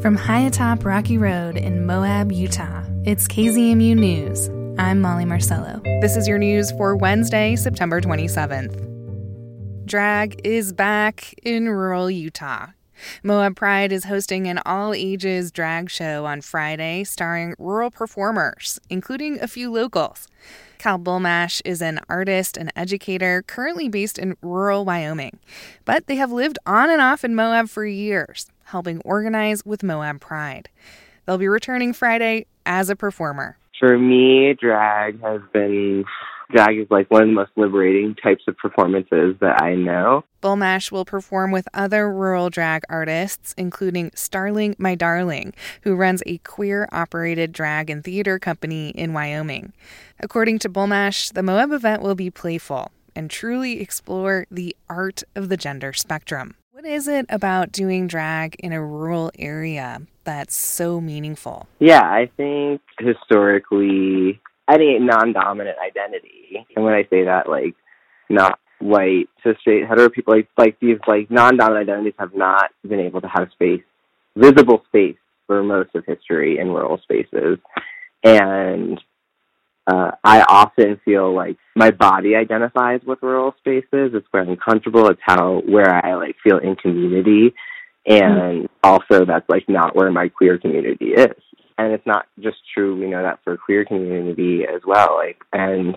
From high atop Rocky Road in Moab, Utah, it's KZMU News. I'm Molly Marcello. This is your news for Wednesday, September 27th. Drag is back in rural Utah. Moab Pride is hosting an all ages drag show on Friday starring rural performers, including a few locals. Cal Bulmash is an artist and educator currently based in rural Wyoming, but they have lived on and off in Moab for years helping organize with Moab Pride. They'll be returning Friday as a performer. For me, drag has been drag is like one of the most liberating types of performances that I know. Bulmash will perform with other rural drag artists, including Starling My Darling, who runs a queer operated drag and theater company in Wyoming. According to Bulmash, the Moab event will be playful and truly explore the art of the gender spectrum. What is it about doing drag in a rural area that's so meaningful? Yeah, I think historically, any non dominant identity, and when I say that, like, not white, cis straight, hetero people, like, like these, like, non dominant identities have not been able to have space, visible space for most of history in rural spaces. And uh, I often feel like my body identifies with rural spaces. It's where I'm comfortable. It's how where I like feel in community, and mm-hmm. also that's like not where my queer community is. And it's not just true. We know that for queer community as well. Like and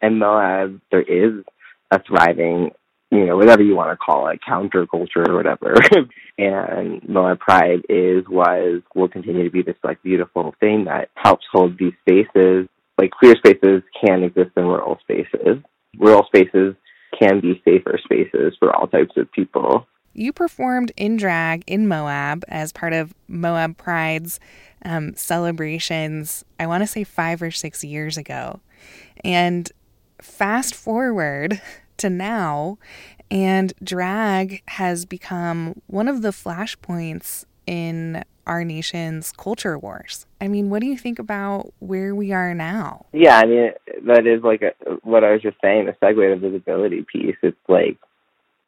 and Moab, there is a thriving, you know, whatever you want to call it, counterculture or whatever. and Moab Pride is was will continue to be this like beautiful thing that helps hold these spaces like queer spaces can exist in rural spaces. Rural spaces can be safer spaces for all types of people. You performed in drag in Moab as part of Moab Pride's um, celebrations, I want to say five or six years ago. And fast forward to now, and drag has become one of the flashpoints in our nation's culture wars. I mean, what do you think about where we are now? Yeah, I mean, that is like a, what I was just saying, the segue to visibility piece. It's like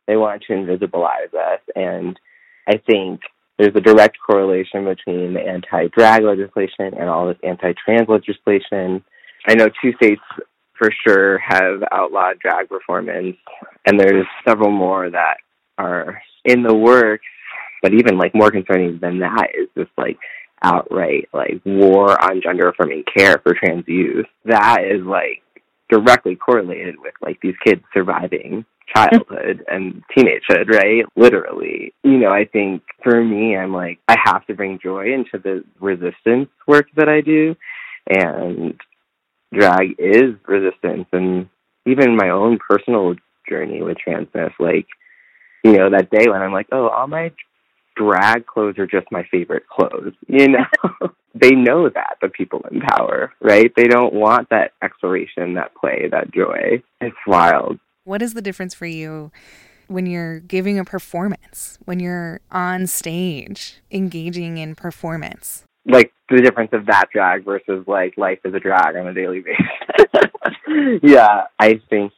they want to invisibilize us. And I think there's a direct correlation between the anti drag legislation and all this anti trans legislation. I know two states for sure have outlawed drag performance, and there's several more that are in the works but even like more concerning than that is this like outright like war on gender affirming care for trans youth. That is like directly correlated with like these kids surviving childhood and teenagehood, right? Literally. You know, I think for me, I'm like, I have to bring joy into the resistance work that I do. And drag is resistance. And even my own personal journey with transness, like, you know, that day when I'm like, oh, all my drag clothes are just my favorite clothes. You know, they know that the people in power, right? They don't want that exploration, that play, that joy. It's wild. What is the difference for you when you're giving a performance, when you're on stage engaging in performance? Like the difference of that drag versus like life as a drag on a daily basis. yeah, I think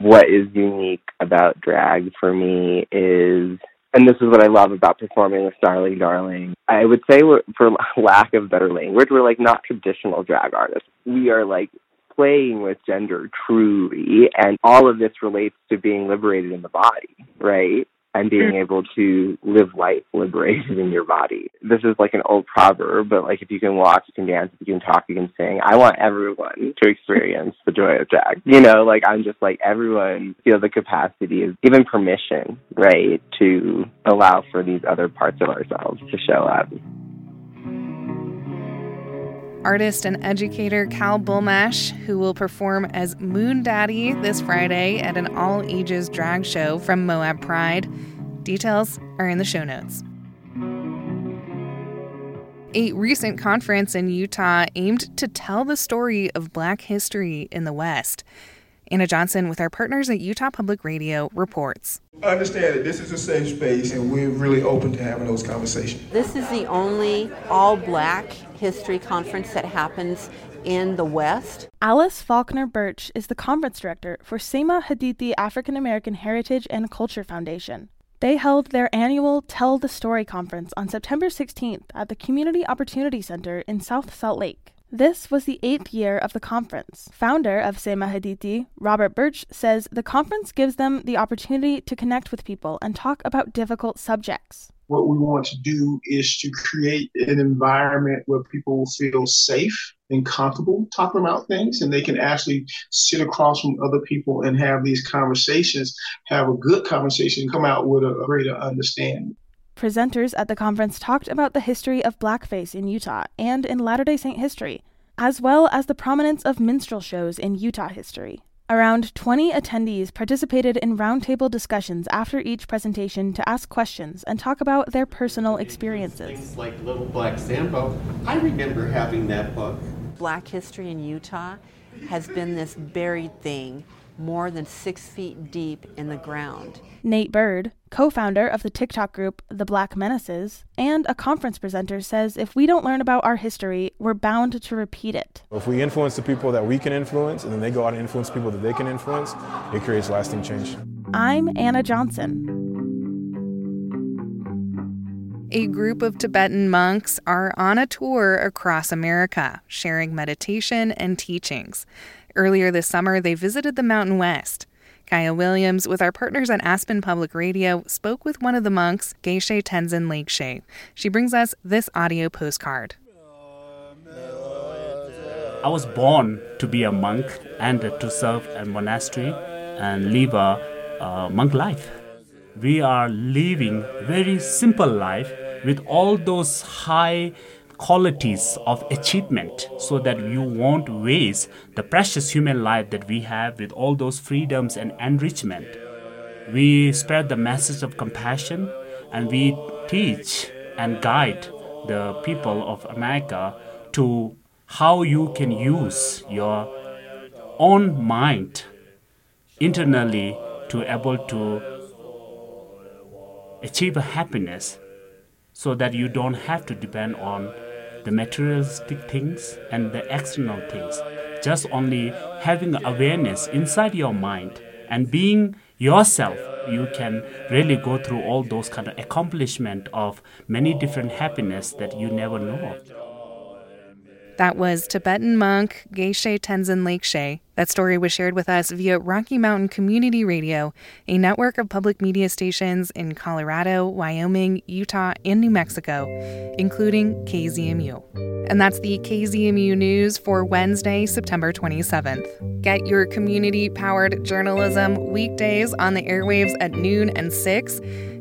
what is unique about drag for me is and this is what I love about performing with Starling Darling. I would say, for lack of better language, we're like not traditional drag artists. We are like playing with gender truly, and all of this relates to being liberated in the body, right? And being mm. able to live life liberated in your body. This is like an old proverb, but like if you can walk, you can dance, if you can talk, you can sing. I want everyone to experience the joy of drag. You know, like I'm just like everyone feel the capacity of given permission, right, to allow for these other parts of ourselves to show up. Artist and educator Cal Bulmash, who will perform as Moon Daddy this Friday at an all ages drag show from Moab Pride. Details are in the show notes. A recent conference in Utah aimed to tell the story of Black history in the West. Anna Johnson with our partners at Utah Public Radio reports. Understand that this is a safe space and we're really open to having those conversations. This is the only all black history conference that happens in the West. Alice Faulkner Burch is the conference director for Sema Hadithi African American Heritage and Culture Foundation. They held their annual Tell the Story conference on September 16th at the Community Opportunity Center in South Salt Lake. This was the eighth year of the conference. Founder of Sema Hadithi, Robert Burch, says the conference gives them the opportunity to connect with people and talk about difficult subjects. What we want to do is to create an environment where people feel safe and comfortable talking about things and they can actually sit across from other people and have these conversations, have a good conversation, come out with a greater understanding. Presenters at the conference talked about the history of blackface in Utah and in Latter day Saint history, as well as the prominence of minstrel shows in Utah history. Around 20 attendees participated in roundtable discussions after each presentation to ask questions and talk about their personal experiences. Things like Little Black Sambo, I remember having that book. Black history in Utah has been this buried thing more than six feet deep in the ground. Nate Byrd, co founder of the TikTok group The Black Menaces, and a conference presenter, says if we don't learn about our history, we're bound to repeat it. If we influence the people that we can influence, and then they go out and influence people that they can influence, it creates lasting change. I'm Anna Johnson. A group of Tibetan monks are on a tour across America, sharing meditation and teachings. Earlier this summer, they visited the Mountain West. Kaya Williams, with our partners at Aspen Public Radio, spoke with one of the monks, Geshe Tenzin Lekshe. She brings us this audio postcard. I was born to be a monk and to serve a monastery and live a, a monk life. We are living very simple life with all those high qualities of achievement so that you won't waste the precious human life that we have with all those freedoms and enrichment. We spread the message of compassion and we teach and guide the people of America to how you can use your own mind internally to able to achieve happiness so that you don't have to depend on the materialistic things and the external things. Just only having awareness inside your mind and being yourself, you can really go through all those kind of accomplishment of many different happiness that you never know of. That was Tibetan monk Geshe Tenzin Lekshe. That story was shared with us via Rocky Mountain Community Radio, a network of public media stations in Colorado, Wyoming, Utah, and New Mexico, including KZMU. And that's the KZMU News for Wednesday, September 27th. Get your community powered journalism weekdays on the airwaves at noon and 6.